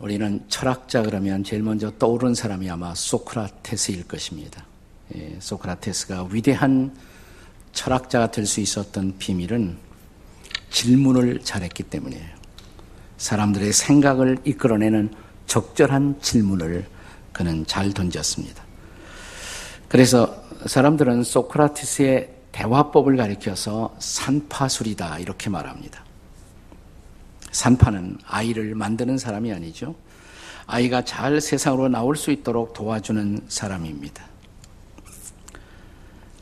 우리는 철학자 그러면 제일 먼저 떠오른 사람이 아마 소크라테스일 것입니다. 예, 소크라테스가 위대한 철학자가 될 수 있었던 비밀은 질문을 잘했기 때문이에요. 사람들의 생각을 이끌어내는 적절한 질문을 그는 잘 던졌습니다. 그래서 사람들은 소크라테스의 대화법을 가리켜서 산파술이다 이렇게 말합니다. 산파는 아이를 만드는 사람이 아니죠. 아이가 잘 세상으로 나올 수 있도록 도와주는 사람입니다.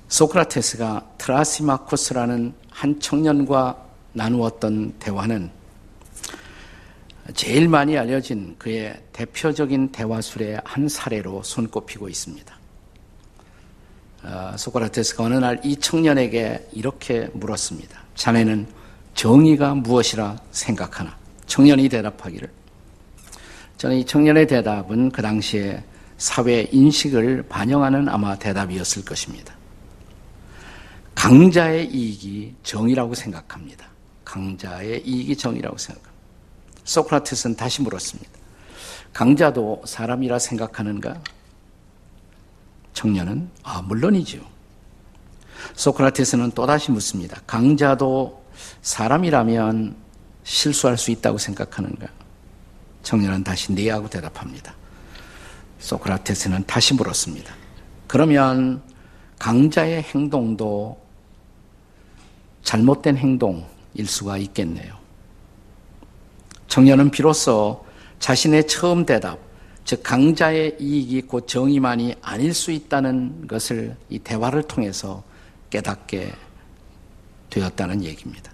소크라테스가 트라시마코스라는 한 청년과 나누었던 대화는 제일 많이 알려진 그의 대표적인 대화술의 한 사례로 손꼽히고 있습니다. 아, 소크라테스가 어느 날 이 청년에게 이렇게 물었습니다. 자네는 정의가 무엇이라 생각하나? 청년이 대답하기를. 저는 이 청년의 대답은 그 당시에 사회 인식을 반영하는 아마 대답이었을 것입니다. 강자의 이익이 정의라고 생각합니다. 강자의 이익이 정의라고 생각합니다. 소크라테스는 다시 물었습니다. 강자도 사람이라 생각하는가? 청년은 아 물론이죠. 소크라테스는 또다시 묻습니다. 강자도 사람이라면 실수할 수 있다고 생각하는가? 청년은 다시 네 하고 대답합니다. 소크라테스는 다시 물었습니다. 그러면 강자의 행동도 잘못된 행동일 수가 있겠네요. 청년은 비로소 자신의 처음 대답, 즉 강자의 이익이 곧 정의만이 아닐 수 있다는 것을 이 대화를 통해서 깨닫게 되었다는 얘기입니다.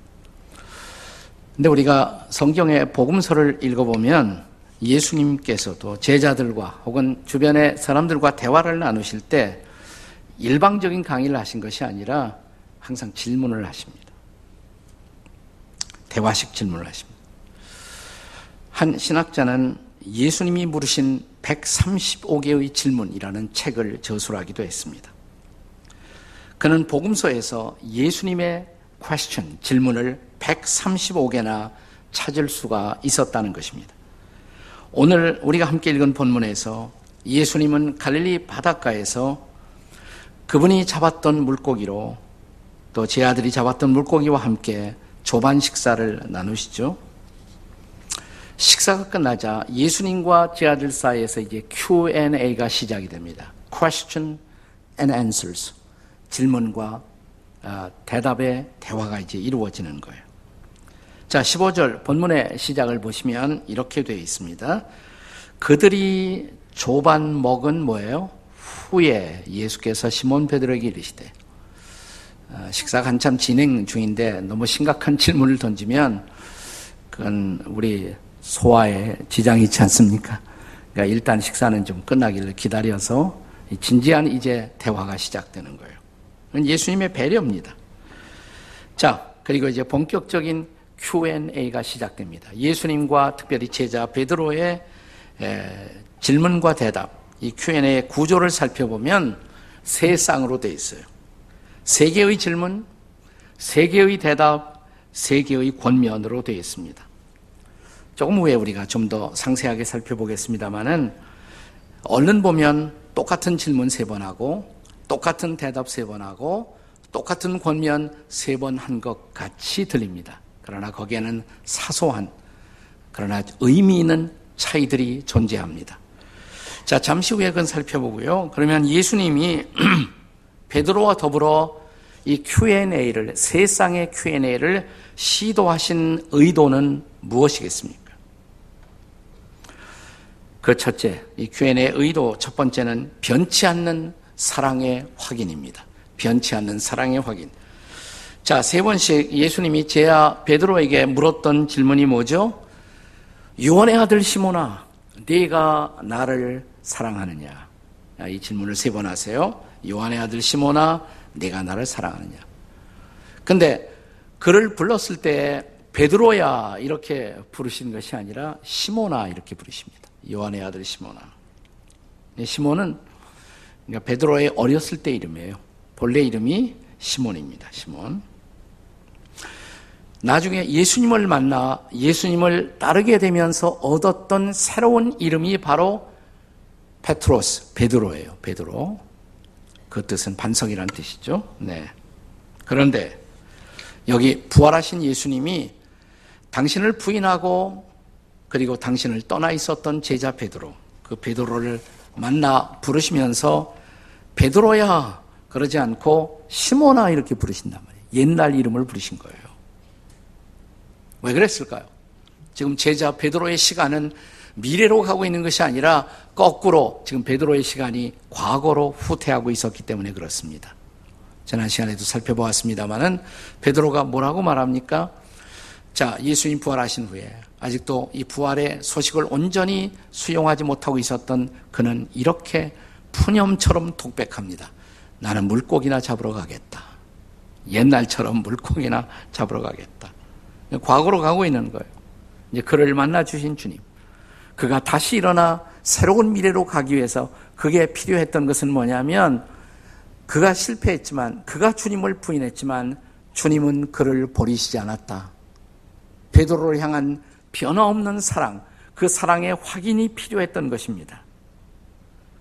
근데 우리가 성경의 복음서를 읽어보면 예수님께서도 제자들과 혹은 주변의 사람들과 대화를 나누실 때 일방적인 강의를 하신 것이 아니라 항상 질문을 하십니다. 대화식 질문을 하십니다. 한 신학자는 예수님이 물으신 135개의 질문이라는 책을 저술하기도 했습니다. 그는 복음서에서 예수님의 question, 질문을 135개나 찾을 수가 있었다는 것입니다. 오늘 우리가 함께 읽은 본문에서 예수님은 갈릴리 바닷가에서 그분이 잡았던 물고기로 또 제 아들이 잡았던 물고기와 함께 조반 식사를 나누시죠. 식사가 끝나자 예수님과 제 아들 사이에서 이제 Q&A가 시작이 됩니다. Question and answers. 질문과 아, 대답의 대화가 이제 이루어지는 거예요. 자, 15절 본문의 시작을 보시면 이렇게 되어 있습니다. 그들이 조반 먹은 뭐예요? 후에 예수께서 시몬 베드로에게 이르시되 아, 식사가 한참 진행 중인데 너무 심각한 질문을 던지면 그건 우리 소화에 지장이 있지 않습니까? 그러니까 일단 식사는 좀 끝나기를 기다려서 진지한 이제 대화가 시작되는 거예요. 예수님의 배려입니다. 자, 그리고 이제 본격적인 Q&A가 시작됩니다. 예수님과 특별히 제자 베드로의 질문과 대답, 이 Q&A의 구조를 살펴보면 세 쌍으로 되어 있어요. 세 개의 질문, 세 개의 대답, 세 개의 권면으로 되어 있습니다. 조금 후에 우리가 좀 더 상세하게 살펴보겠습니다만은 얼른 보면 똑같은 질문 세 번 하고 똑같은 대답 세 번 하고 똑같은 권면 세 번 한 것 같이 들립니다. 그러나 거기에는 사소한 그러나 의미 있는 차이들이 존재합니다. 자, 잠시 후에 그건 살펴보고요. 그러면 예수님이 베드로와 더불어 이 Q&A를 세 쌍의 Q&A를 시도하신 의도는 무엇이겠습니까? 그 첫째, 이 Q&A 의도 첫 번째는 변치 않는 사랑의 확인입니다. 변치 않는 사랑의 확인. 자, 세 번씩 예수님이 제야 베드로에게 물었던 질문이 뭐죠? 요한의 아들 시모나, 네가 나를 사랑하느냐? 이 질문을 세 번 하세요. 요한의 아들 시모나, 네가 나를 사랑하느냐? 근데 그를 불렀을 때 베드로야 이렇게 부르시는 것이 아니라 시모나 이렇게 부르십니다. 요한의 아들 시모나. 네, 시몬은 그러니까 베드로의 어렸을 때 이름이에요. 본래 이름이 시몬입니다. 시몬. 나중에 예수님을 만나 예수님을 따르게 되면서 얻었던 새로운 이름이 바로 페트로스, 베드로예요. 베드로. 그 뜻은 반석이란 뜻이죠. 네. 그런데 여기 부활하신 예수님이 당신을 부인하고 그리고 당신을 떠나 있었던 제자 베드로, 그 베드로를 만나 부르시면서 베드로야 그러지 않고 시모나 이렇게 부르신단 말이에요. 옛날 이름을 부르신 거예요. 왜 그랬을까요? 지금 제자 베드로의 시간은 미래로 가고 있는 것이 아니라 거꾸로 지금 베드로의 시간이 과거로 후퇴하고 있었기 때문에 그렇습니다. 지난 시간에도 살펴보았습니다만은 베드로가 뭐라고 말합니까? 자, 예수님 부활하신 후에 아직도 이 부활의 소식을 온전히 수용하지 못하고 있었던 그는 이렇게 푸념처럼 독백합니다. 나는 물고기나 잡으러 가겠다. 옛날처럼 물고기나 잡으러 가겠다. 과거로 가고 있는 거예요. 이제 그를 만나 주신 주님. 그가 다시 일어나 새로운 미래로 가기 위해서 그게 필요했던 것은 뭐냐면 그가 실패했지만 그가 주님을 부인했지만 주님은 그를 버리시지 않았다. 베드로를 향한 변화없는 사랑, 그 사랑의 확인이 필요했던 것입니다.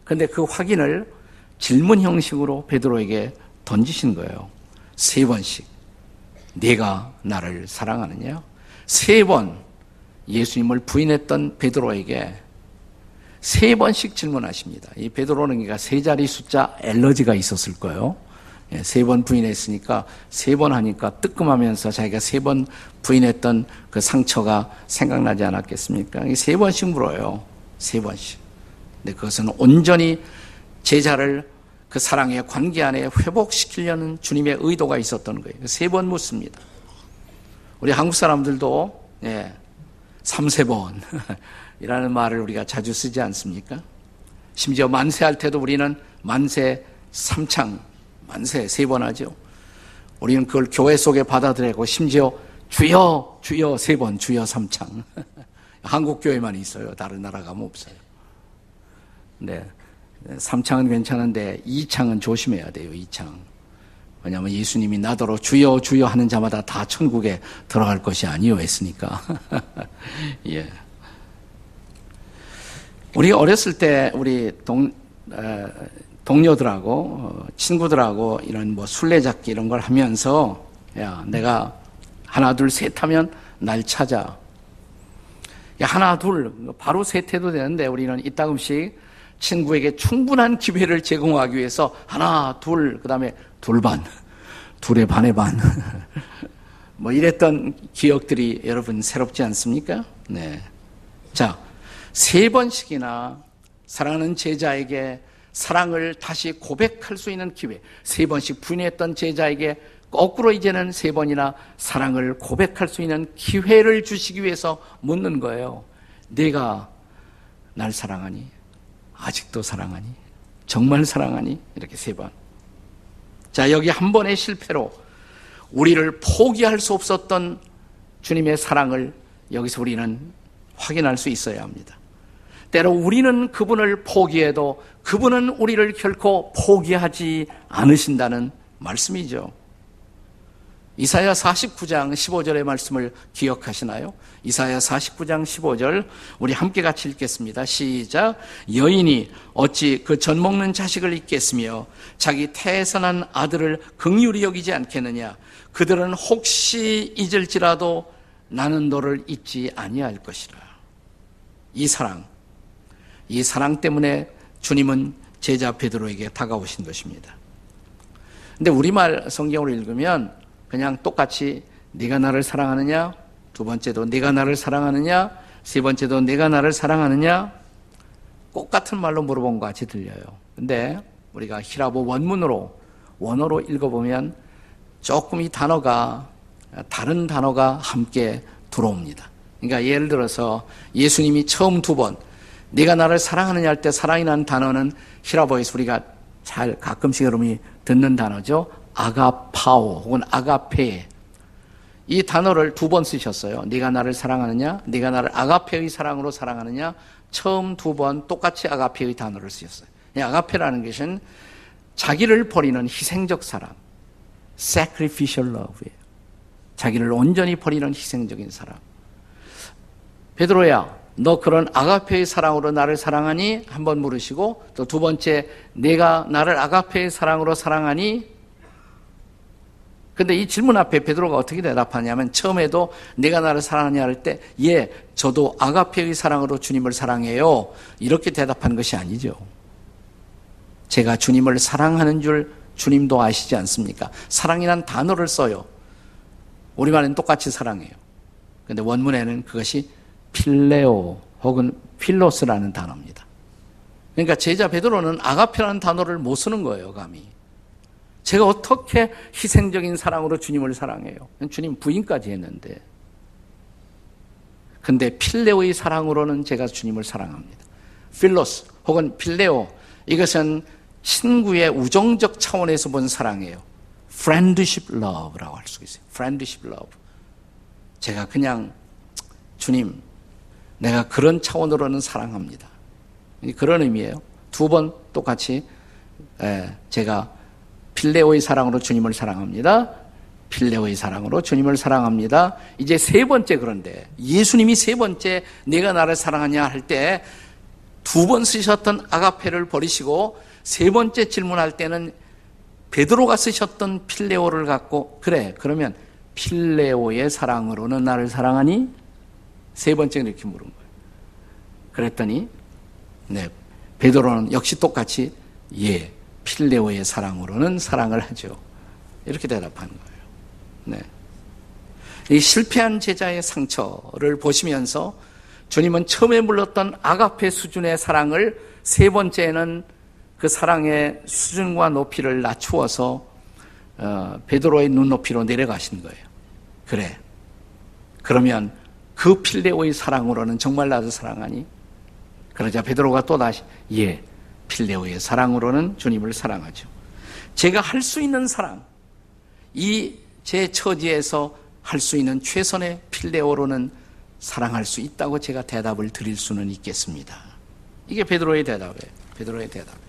그런데 그 확인을 질문 형식으로 베드로에게 던지신 거예요. 세 번씩. 네가 나를 사랑하느냐? 세 번 예수님을 부인했던 베드로에게 세 번씩 질문하십니다. 이 베드로는 그러니까 세 자리 숫자 엘러지가 있었을 거예요. 예, 세번 부인했으니까 세 번 하니까 뜨끔하면서 자기가 세 번 부인했던 그 상처가 생각나지 않았겠습니까? 세 번씩 물어요. 세 번씩. 근데 그것은 온전히 제자를 그 사랑의 관계 안에 회복시키려는 주님의 의도가 있었던 거예요. 세 번 묻습니다. 우리 한국 사람들도 예, 3, 세번 이라는 말을 우리가 자주 쓰지 않습니까? 심지어 만세할 때도 우리는 만세 삼창, 만세 세 번 하죠. 우리는 그걸 교회 속에 받아들이고 심지어 주여, 주여 세 번, 주여 삼창. 한국 교회만 있어요. 다른 나라 가면 없어요. 네. 삼창은 괜찮은데 이창은 조심해야 돼요. 이창. 왜냐하면 예수님이 나더러 주여 주여 하는 자마다 다 천국에 들어갈 것이 아니요 했으니까. 예. 우리 어렸을 때 우리 동, 에, 동료들하고 어, 친구들하고 이런 뭐 술래잡기 이런 걸 하면서 야 내가 하나 둘 셋 하면 날 찾아. 야 하나 둘 바로 셋 해도 되는데 우리는 이따금씩 친구에게 충분한 기회를 제공하기 위해서 하나 둘 그다음에 둘반 둘의 반의 반. 뭐 이랬던 기억들이 여러분 새롭지 않습니까? 네. 자, 세 번씩이나 사랑하는 제자에게 사랑을 다시 고백할 수 있는 기회. 세 번씩 부인했던 제자에게 거꾸로 이제는 세 번이나 사랑을 고백할 수 있는 기회를 주시기 위해서 묻는 거예요. 내가 날 사랑하니? 아직도 사랑하니? 정말 사랑하니? 이렇게 세 번. 자, 여기 한 번의 실패로 우리를 포기할 수 없었던 주님의 사랑을 여기서 우리는 확인할 수 있어야 합니다. 때로 우리는 그분을 포기해도 그분은 우리를 결코 포기하지 않으신다는 말씀이죠. 이사야 49장 15절의 말씀을 기억하시나요? 이사야 49장 15절 우리 함께 같이 읽겠습니다. 시작. 여인이 어찌 그 전 먹는 자식을 잊겠으며 자기 난 아들을 극률이 여기지 않겠느냐? 그들은 혹시 잊을지라도 나는 너를 잊지 아니할 것이라. 이 사랑 이 사랑 때문에 주님은 제자 베드로에게 다가오신 것입니다. 근데 우리말 성경을 읽으면 그냥 똑같이 네가 나를 사랑하느냐? 두 번째도 네가 나를 사랑하느냐? 세 번째도 네가 나를 사랑하느냐? 똑 같은 말로 물어본 것 같이 들려요. 근데 우리가 히라보 원문으로 원어로 읽어보면 조금 이 단어가 다른 단어가 함께 들어옵니다. 그러니까 예를 들어서 예수님이 처음 두 번 네가 나를 사랑하느냐 할 때 사랑이라는 단어는 히라보에서 우리가 잘 가끔씩 여러분이 듣는 단어죠. 아가파오 혹은 아가페. 이 단어를 두 번 쓰셨어요. 네가 나를 사랑하느냐? 네가 나를 아가페의 사랑으로 사랑하느냐? 처음 두 번 똑같이 아가페의 단어를 쓰셨어요. 아가페라는 것은 자기를 버리는 희생적 사랑, sacrificial love예요. 자기를 온전히 버리는 희생적인 사랑. 베드로야, 너 그런 아가페의 사랑으로 나를 사랑하니? 한번 물으시고 또 두 번째 내가 나를 아가페의 사랑으로 사랑하니? 근데 이 질문 앞에 베드로가 어떻게 대답하냐면 처음에도 내가 나를 사랑하냐 할 때 예, 저도 아가페의 사랑으로 주님을 사랑해요. 이렇게 대답한 것이 아니죠. 제가 주님을 사랑하는 줄 주님도 아시지 않습니까? 사랑이란 단어를 써요. 우리말은 똑같이 사랑해요. 근데 원문에는 그것이 필레오 혹은 필로스라는 단어입니다. 그러니까 제자 베드로는 아가페라는 단어를 못 쓰는 거예요, 감히. 제가 어떻게 희생적인 사랑으로 주님을 사랑해요? 주님 부인까지 했는데. 근데 필레오의 사랑으로는 제가 주님을 사랑합니다. 필로스 혹은 필레오 이것은 친구의 우정적 차원에서 본 사랑이에요. friendship love라고 할 수 있어요. friendship love. 제가 그냥 주님 내가 그런 차원으로는 사랑합니다. 그런 의미예요. 두 번 똑같이 제가 필레오의 사랑으로 주님을 사랑합니다. 필레오의 사랑으로 주님을 사랑합니다. 이제 세 번째 그런데 예수님이 세 번째 내가 나를 사랑하냐 할 때 두 번 쓰셨던 아가페를 버리시고 세 번째 질문할 때는 베드로가 쓰셨던 필레오를 갖고 그래 그러면 필레오의 사랑으로는 나를 사랑하니 세 번째 이렇게 물은 거예요. 그랬더니 네 베드로는 역시 똑같이 예 필레오의 사랑으로는 사랑을 하죠. 이렇게 대답한 거예요. 네. 이 실패한 제자의 상처를 보시면서 주님은 처음에 물렀던 아가페 수준의 사랑을 세 번째는 그 사랑의 수준과 높이를 낮추어서 어, 베드로의 눈높이로 내려가신 거예요. 그래. 그러면 그 필레오의 사랑으로는 정말 나도 사랑하니? 그러자 베드로가 또 다시 예. 필레오의 사랑으로는 주님을 사랑하죠. 제가 할 수 있는 사랑, 이 제 처지에서 할 수 있는 최선의 필레오로는 사랑할 수 있다고 제가 대답을 드릴 수는 있겠습니다. 이게 베드로의 대답이에요. 베드로의 대답이에요.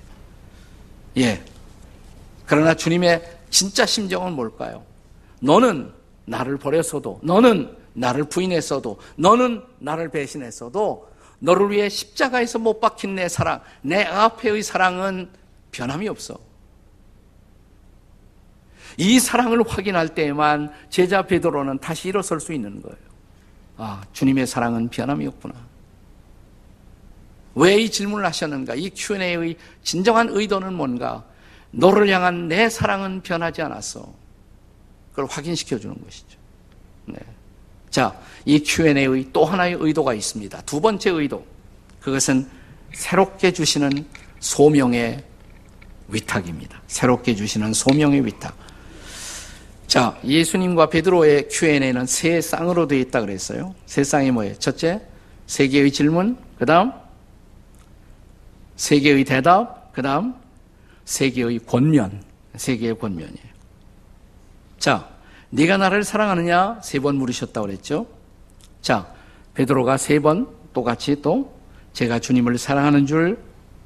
예. 그러나 주님의 진짜 심정은 뭘까요? 너는 나를 버렸어도, 너는 나를 부인했어도, 너는 나를 배신했어도 너를 위해 십자가에서 못 박힌 내 사랑, 내 앞에의 사랑은 변함이 없어. 이 사랑을 확인할 때에만 제자 베드로는 다시 일어설 수 있는 거예요. 아, 주님의 사랑은 변함이 없구나. 왜 이 질문을 하셨는가? 이 Q&A의 진정한 의도는 뭔가? 너를 향한 내 사랑은 변하지 않았어. 그걸 확인시켜 주는 것이죠. 네. 자, 이 Q&A의 또 하나의 의도가 있습니다. 두 번째 의도. 그것은 새롭게 주시는 소명의 위탁입니다. 새롭게 주시는 소명의 위탁. 자, 예수님과 베드로의 Q&A는 세 쌍으로 되어 있다 그랬어요. 세 쌍이 뭐예요? 첫째, 세 개의 질문. 그 다음, 세 개의 대답. 그 다음, 세 개의 권면. 세 개의 권면이에요. 자, 네가 나를 사랑하느냐? 세 번 물으셨다고 그랬죠. 자, 베드로가 세 번 똑같이 또 제가 주님을 사랑하는 줄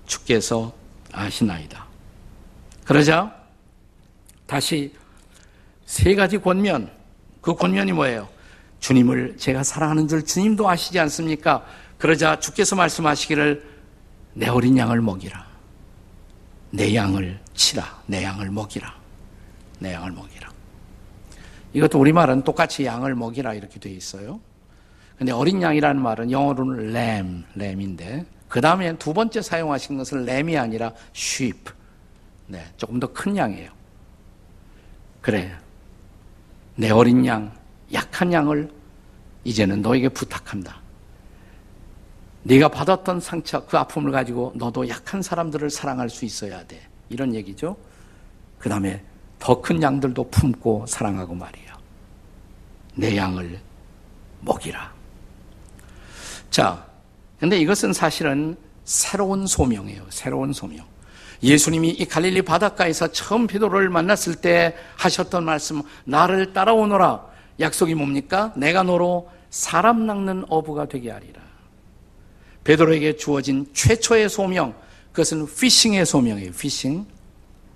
주께서 아시나이다. 그러자 다시 세 가지 권면, 그 권면이 뭐예요? 주님을 제가 사랑하는 줄 주님도 아시지 않습니까? 그러자 주께서 말씀하시기를 내 어린 양을 먹이라. 내 양을 치라. 내 양을 먹이라. 내 양을 먹이라. 이것도 우리말은 똑같이 양을 먹이라 이렇게 되어 있어요. 근데 어린 양이라는 말은 영어로는 램, 램인데 그 다음에 두 번째 사용하신 것은 램이 아니라 sheep. 네, 조금 더 큰 양이에요. 그래. 내 어린 양, 약한 양을 이제는 너에게 부탁한다. 네가 받았던 상처, 그 아픔을 가지고 너도 약한 사람들을 사랑할 수 있어야 돼. 이런 얘기죠. 그 다음에 더 큰 양들도 품고 사랑하고 말이에요. 내 양을 먹이라. 자, 근데 이것은 사실은 새로운 소명이에요. 새로운 소명. 예수님이 이 갈릴리 바닷가에서 처음 베드로를 만났을 때 하셨던 말씀, 나를 따라오너라. 약속이 뭡니까? 내가 너로 사람 낚는 어부가 되게 하리라. 베드로에게 주어진 최초의 소명, 그것은 피싱의 소명이에요. 피싱.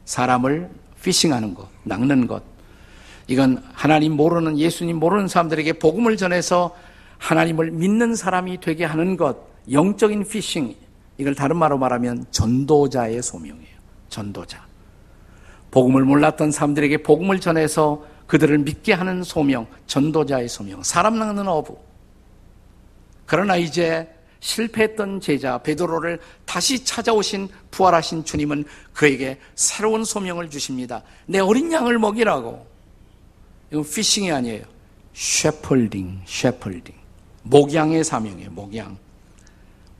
사람을 피싱하는 것, 낚는 것. 이건 하나님 모르는 예수님 모르는 사람들에게 복음을 전해서 하나님을 믿는 사람이 되게 하는 것, 영적인 피싱, 이걸 다른 말로 말하면 전도자의 소명이에요. 전도자. 복음을 몰랐던 사람들에게 복음을 전해서 그들을 믿게 하는 소명, 전도자의 소명, 사람 낳는 어부. 그러나 이제 실패했던 제자 베드로를 다시 찾아오신 부활하신 주님은 그에게 새로운 소명을 주십니다. 내 어린 양을 먹이라고. 이건 fishing이 아니에요. shepherding, shepherding. 목양의 사명이에요. 목양.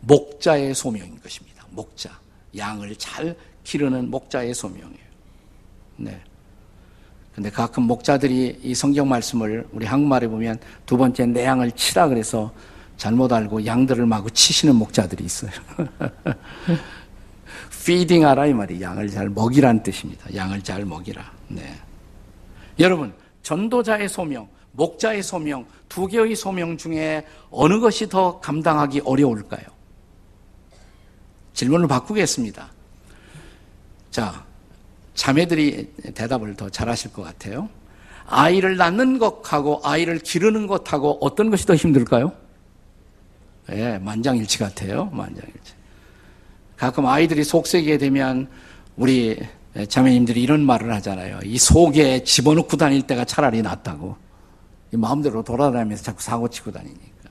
목자의 소명인 것입니다. 목자. 양을 잘 기르는 목자의 소명이에요. 네. 근데 가끔 목자들이 이 성경 말씀을 우리 한국말에 보면 두 번째 내 양을 치라 그래서 잘못 알고 양들을 마구 치시는 목자들이 있어요. feeding 하라 이 말이 양을 잘 먹이란 뜻입니다. 양을 잘 먹이라. 네. 여러분, 전도자의 소명, 목자의 소명, 두 개의 소명 중에 어느 것이 더 감당하기 어려울까요? 질문을 바꾸겠습니다. 자, 자매들이 대답을 더 잘하실 것 같아요. 아이를 낳는 것하고 아이를 기르는 것하고 어떤 것이 더 힘들까요? 예, 네, 만장일치 같아요. 만장일치. 가끔 아이들이 속썩이게 되면 우리 자매님들이 이런 말을 하잖아요. 이 속에 집어넣고 다닐 때가 차라리 낫다고. 마음대로 돌아다니면서 자꾸 사고 치고 다니니까.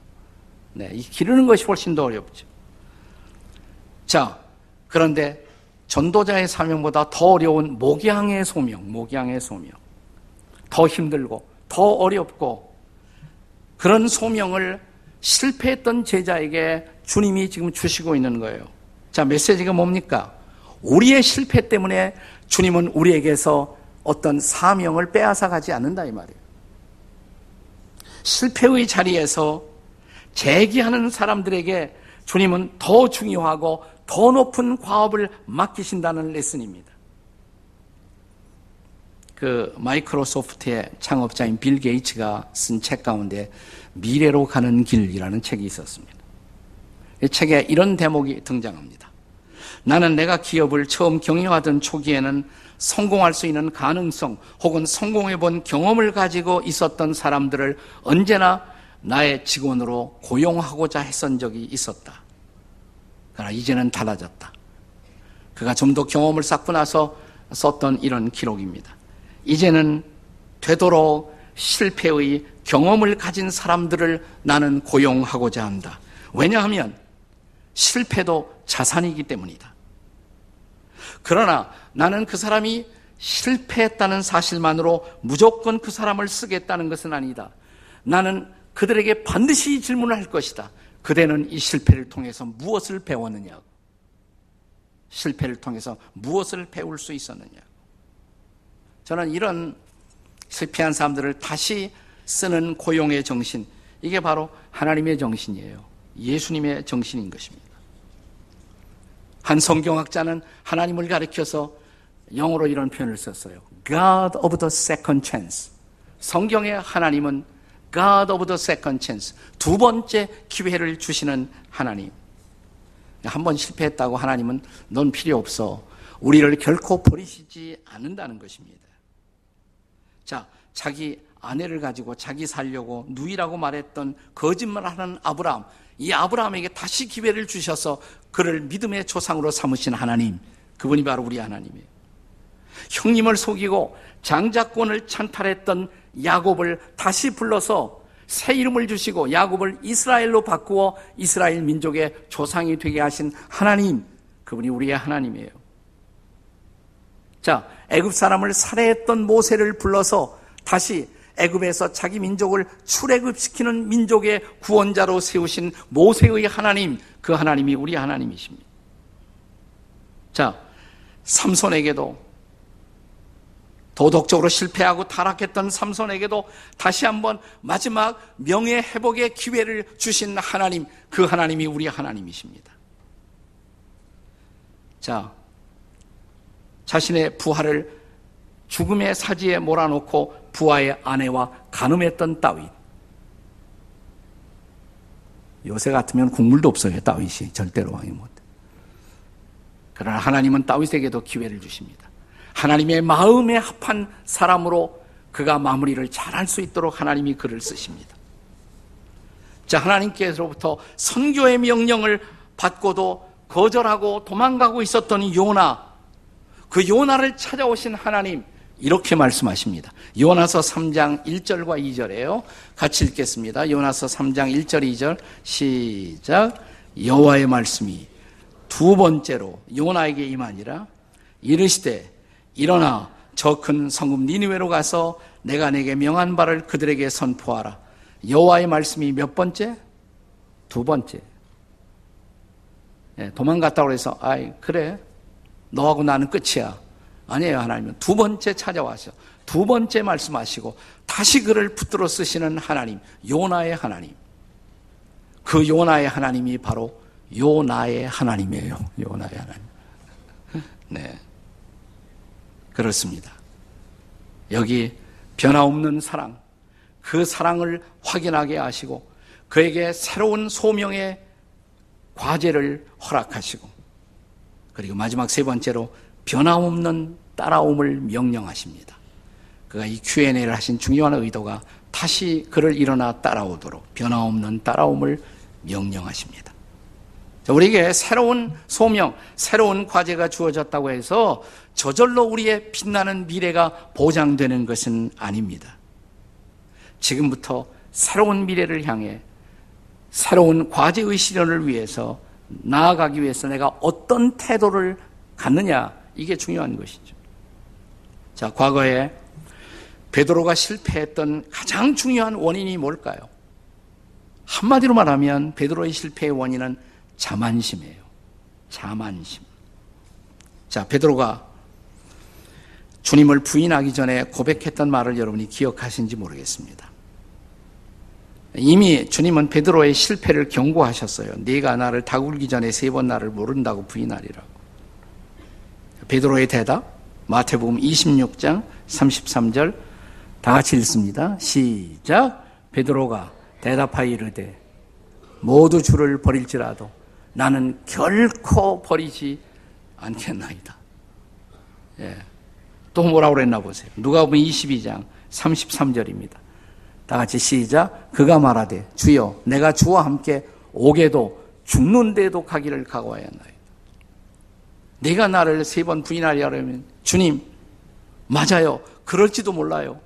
네, 이 기르는 것이 훨씬 더 어렵죠. 자, 그런데 전도자의 사명보다 더 어려운 목양의 소명, 목양의 소명. 더 힘들고, 더 어렵고, 그런 소명을 실패했던 제자에게 주님이 지금 주시고 있는 거예요. 자, 메시지가 뭡니까? 우리의 실패 때문에 주님은 우리에게서 어떤 사명을 빼앗아 가지 않는다, 이 말이에요. 실패의 자리에서 재기하는 사람들에게 주님은 더 중요하고 더 높은 과업을 맡기신다는 레슨입니다. 그 마이크로소프트의 창업자인 빌 게이츠가 쓴 책 가운데 미래로 가는 길이라는 책이 있었습니다. 이 책에 이런 대목이 등장합니다. 나는 내가 기업을 처음 경영하던 초기에는 성공할 수 있는 가능성 혹은 성공해 본 경험을 가지고 있었던 사람들을 언제나 나의 직원으로 고용하고자 했던 적이 있었다. 그러나 이제는 달라졌다. 그가 좀 더 경험을 쌓고 나서 썼던 이런 기록입니다. 이제는 되도록 실패의 경험을 가진 사람들을 나는 고용하고자 한다. 왜냐하면 실패도 자산이기 때문이다. 그러나 나는 그 사람이 실패했다는 사실만으로 무조건 그 사람을 쓰겠다는 것은 아니다. 나는 그들에게 반드시 질문을 할 것이다. 그대는 이 실패를 통해서 무엇을 배웠느냐? 실패를 통해서 무엇을 배울 수 있었느냐? 저는 이런 실패한 사람들을 다시 쓰는 고용의 정신, 이게 바로 하나님의 정신이에요. 예수님의 정신인 것입니다. 한 성경학자는 하나님을 가리켜서 영어로 이런 표현을 썼어요. God of the second chance. 성경의 하나님은 God of the second chance. 두 번째 기회를 주시는 하나님. 한 번 실패했다고 하나님은 넌 필요 없어. 우리를 결코 버리시지 않는다는 것입니다. 자, 자기 아내를 가지고 자기 살려고 누이라고 말했던 거짓말하는 아브라함. 이 아브라함에게 다시 기회를 주셔서 그를 믿음의 조상으로 삼으신 하나님. 그분이 바로 우리 하나님이에요. 형님을 속이고 장자권을 찬탈했던 야곱을 다시 불러서 새 이름을 주시고 야곱을 이스라엘로 바꾸어 이스라엘 민족의 조상이 되게 하신 하나님, 그분이 우리의 하나님이에요. 자, 애굽 사람을 살해했던 모세를 불러서 다시 애굽에서 자기 민족을 출애굽시키는 민족의 구원자로 세우신 모세의 하나님, 그 하나님이 우리 하나님이십니다. 자, 삼손에게도 도덕적으로 실패하고 타락했던 삼손에게도 다시 한번 마지막 명예 회복의 기회를 주신 하나님, 그 하나님이 우리 하나님이십니다. 자, 자신의 부하를 죽음의 사지에 몰아놓고 부하의 아내와 간음했던 다윗. 요새 같으면 국물도 없어요, 다윗이. 절대로 왕이 못. 그러나 하나님은 다윗에게도 기회를 주십니다. 하나님의 마음에 합한 사람으로 그가 마무리를 잘할 수 있도록 하나님이 그를 쓰십니다. 자, 하나님께서부터 선교의 명령을 받고도 거절하고 도망가고 있었던 요나, 그 요나를 찾아오신 하나님, 이렇게 말씀하십니다. 요나서 3장 1절과 2절에요. 같이 읽겠습니다. 요나서 3장 1절 2절 시작. 여호와의 말씀이 두 번째로 요나에게 임하니라 이르시되 일어나 저 큰 성읍 니느웨로 가서 내가 내게 명한 바를 그들에게 선포하라. 여호와의 말씀이 몇 번째? 두 번째. 예, 도망갔다고 해서 아이 그래 너하고 나는 끝이야. 아니에요 하나님은 두 번째 찾아와서 두 번째 말씀하시고 다시 그를 붙들어 쓰시는 하나님 요나의 하나님. 그 요나의 하나님이 바로 요나의 하나님이에요. 요나의 하나님. 네. 그렇습니다. 여기 변화없는 사랑, 그 사랑을 확인하게 하시고 그에게 새로운 소명의 과제를 허락하시고 그리고 마지막 세 번째로 변함없는 따라옴을 명령하십니다. 그가 이 Q&A를 하신 중요한 의도가 다시 그를 일어나 따라오도록 변함없는 따라옴을 명령하십니다. 우리에게 새로운 소명, 새로운 과제가 주어졌다고 해서 저절로 우리의 빛나는 미래가 보장되는 것은 아닙니다. 지금부터 새로운 미래를 향해 새로운 과제의 실현을 위해서 나아가기 위해서 내가 어떤 태도를 갖느냐 이게 중요한 것이죠. 자, 과거에 베드로가 실패했던 가장 중요한 원인이 뭘까요? 한마디로 말하면 베드로의 실패의 원인은 자만심이에요. 자만심. 자, 베드로가 주님을 부인하기 전에 고백했던 말을 여러분이 기억하신지 모르겠습니다. 이미 주님은 베드로의 실패를 경고하셨어요. 네가 나를 다굴기 전에 세 번 나를 모른다고 부인하리라고. 베드로의 대답 마태복음 26장 33절 다 같이 읽습니다. 시작. 베드로가 대답하여 이르되 모두 주를 버릴지라도 나는 결코 버리지 않겠나이다. 예. 또 뭐라고 그랬나 보세요. 누가 보면 22장 33절입니다. 다 같이 시작. 그가 말하되 주여 내가 주와 함께 오게도 죽는데도 가기를 각오하였나이다. 내가 나를 세 번 부인하려면 주님 맞아요. 그럴지도 몰라요.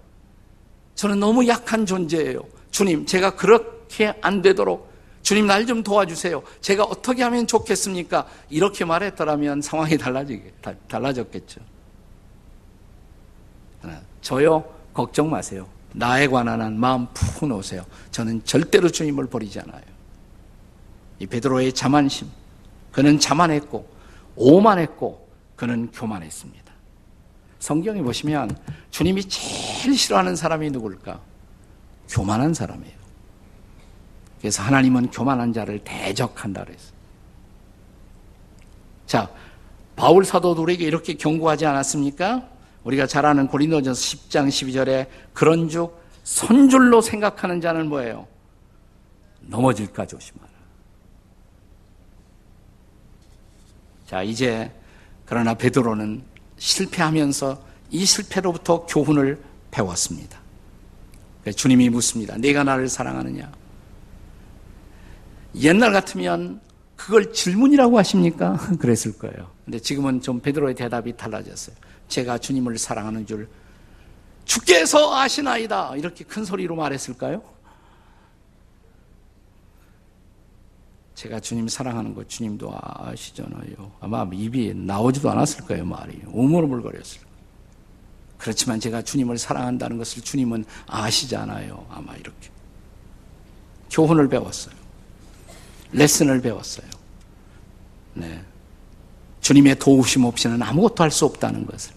저는 너무 약한 존재예요. 주님 제가 그렇게 안 되도록 주님 날 좀 도와주세요. 제가 어떻게 하면 좋겠습니까? 이렇게 말했더라면 상황이 달라지게 달라졌겠죠. 저요 걱정 마세요. 나에 관한 한 마음 푸 놓으세요. 저는 절대로 주님을 버리지 않아요. 이 베드로의 자만심, 그는 자만했고 오만했고 그는 교만했습니다. 성경에 보시면 주님이 제일 싫어하는 사람이 누굴까? 교만한 사람이에요. 그래서 하나님은 교만한 자를 대적한다 그랬어요. 자, 바울 사도도 우리에게 이렇게 경고하지 않았습니까? 우리가 잘 아는 고린도전서 10장 12절에 그런즉 선줄로 생각하는 자는 뭐예요? 넘어질까 조심하라. 자, 이제 그러나 베드로는 실패하면서 이 실패로부터 교훈을 배웠습니다. 주님이 묻습니다. 내가 나를 사랑하느냐? 옛날 같으면 그걸 질문이라고 하십니까? 그랬을 거예요. 근데 지금은 좀 베드로의 대답이 달라졌어요. 제가 주님을 사랑하는 줄 주께서 아시나이다. 이렇게 큰 소리로 말했을까요? 제가 주님 사랑하는 거 주님도 아시잖아요. 아마 입이 나오지도 않았을 거예요, 말이. 오물오물거렸을 거예요. 그렇지만 제가 주님을 사랑한다는 것을 주님은 아시잖아요. 아마 이렇게. 교훈을 배웠어요. 레슨을 배웠어요. 네. 주님의 도우심 없이는 아무것도 할 수 없다는 것을.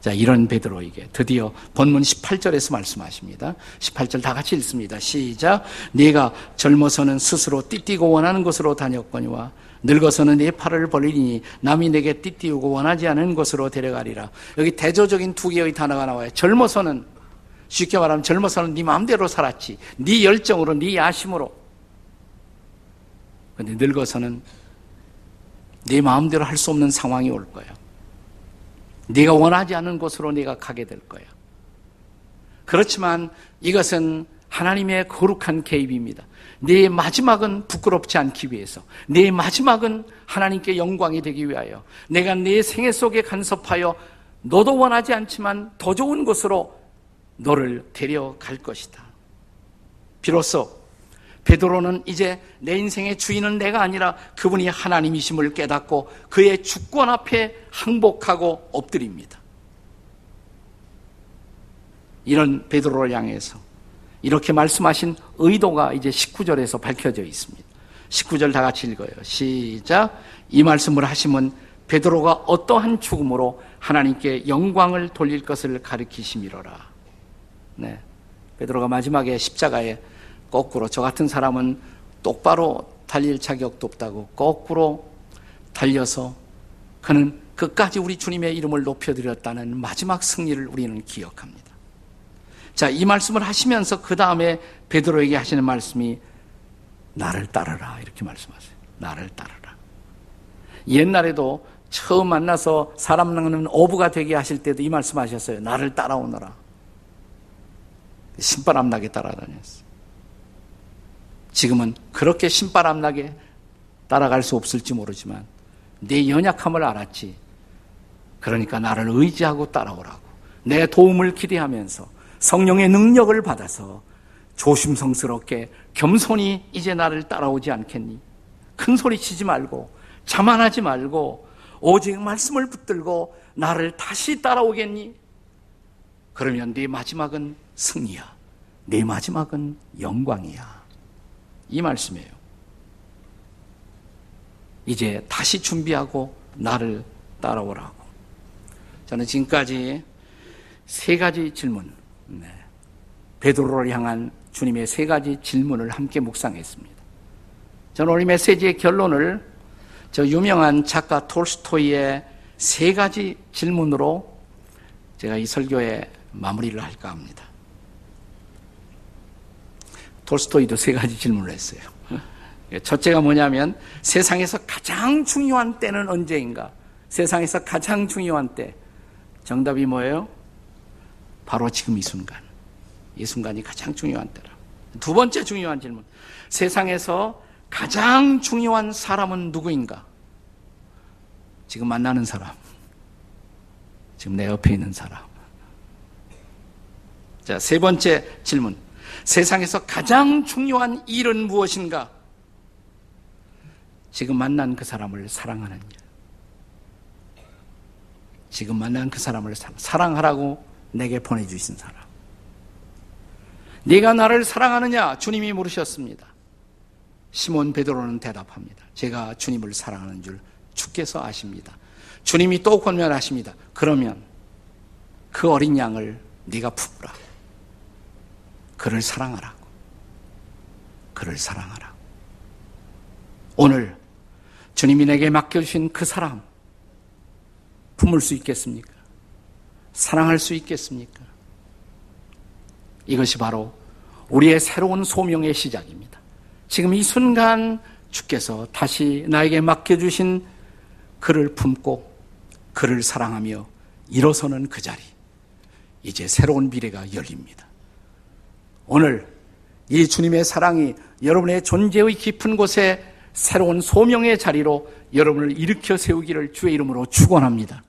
자, 이런 베드로에게 드디어 본문 18절에서 말씀하십니다. 18절 다 같이 읽습니다. 시작. 네가 젊어서는 스스로 띠띠고 원하는 곳으로 다녔거니와 늙어서는 네 팔을 벌리니 남이 내게 띠띠우고 원하지 않은 곳으로 데려가리라. 여기 대조적인 두 개의 단어가 나와요. 젊어서는 쉽게 말하면 젊어서는 네 마음대로 살았지. 네 열정으로, 네 야심으로. 근데 늙어서는 네 마음대로 할 수 없는 상황이 올 거야. 네가 원하지 않은 곳으로 네가 가게 될 거야. 그렇지만 이것은 하나님의 거룩한 개입입니다. 내 마지막은 부끄럽지 않기 위해서, 내 마지막은 하나님께 영광이 되기 위하여, 내가 내 생애 속에 간섭하여 너도 원하지 않지만 더 좋은 곳으로 너를 데려갈 것이다. 비로소 베드로는 이제 내 인생의 주인은 내가 아니라 그분이 하나님이심을 깨닫고 그의 주권 앞에 항복하고 엎드립니다. 이런 베드로를 향해서 이렇게 말씀하신 의도가 이제 19절에서 밝혀져 있습니다. 19절 다 같이 읽어요. 시작. 이 말씀을 하시면 베드로가 어떠한 죽음으로 하나님께 영광을 돌릴 것을 가리키심이로라. 네. 베드로가 마지막에 십자가에 거꾸로 저 같은 사람은 똑바로 달릴 자격도 없다고 거꾸로 달려서 그는 끝까지 우리 주님의 이름을 높여드렸다는 마지막 승리를 우리는 기억합니다. 자, 이 말씀을 하시면서 그 다음에 베드로에게 하시는 말씀이 나를 따르라 이렇게 말씀하세요. 나를 따르라. 옛날에도 처음 만나서 사람 낳는 어부가 되게 하실 때도 이 말씀하셨어요. 나를 따라오너라. 신바람 나게 따라다녔어요. 지금은 그렇게 신바람 나게 따라갈 수 없을지 모르지만 내 연약함을 알았지. 그러니까 나를 의지하고 따라오라고. 내 도움을 기대하면서 성령의 능력을 받아서 조심성스럽게 겸손히 이제 나를 따라오지 않겠니? 큰 소리 치지 말고 자만하지 말고 오직 말씀을 붙들고 나를 다시 따라오겠니? 그러면 네 마지막은 승리야. 네 마지막은 영광이야. 이 말씀이에요. 이제 다시 준비하고 나를 따라오라고. 저는 지금까지 세 가지 질문, 네. 베드로를 향한 주님의 세 가지 질문을 함께 묵상했습니다. 저는 오늘 메시지의 결론을 저 유명한 작가 톨스토이의 세 가지 질문으로 제가 이 설교에 마무리를 할까 합니다. 톨스토이도 세 가지 질문을 했어요. 첫째가 뭐냐면 세상에서 가장 중요한 때는 언제인가? 세상에서 가장 중요한 때. 정답이 뭐예요? 바로 지금 이 순간. 이 순간이 가장 중요한 때라. 두 번째 중요한 질문. 세상에서 가장 중요한 사람은 누구인가? 지금 만나는 사람. 지금 내 옆에 있는 사람. 자, 세 번째 질문. 세상에서 가장 중요한 일은 무엇인가? 지금 만난 그 사람을 사랑하는 일. 지금 만난 그 사람을 사랑하라고 내게 보내주신 사람. 네가 나를 사랑하느냐? 주님이 물으셨습니다. 시몬 베드로는 대답합니다. 제가 주님을 사랑하는 줄 주께서 아십니다. 주님이 또 권면하십니다. 그러면 그 어린 양을 네가 품으라. 그를 사랑하라고. 그를 사랑하라. 오늘 주님이 내게 맡겨주신 그 사랑 품을 수 있겠습니까? 사랑할 수 있겠습니까? 이것이 바로 우리의 새로운 소명의 시작입니다. 지금 이 순간 주께서 다시 나에게 맡겨주신 그를 품고 그를 사랑하며 일어서는 그 자리. 이제 새로운 미래가 열립니다. 오늘 이 주님의 사랑이 여러분의 존재의 깊은 곳에 새로운 소명의 자리로 여러분을 일으켜 세우기를 주의 이름으로 축원합니다.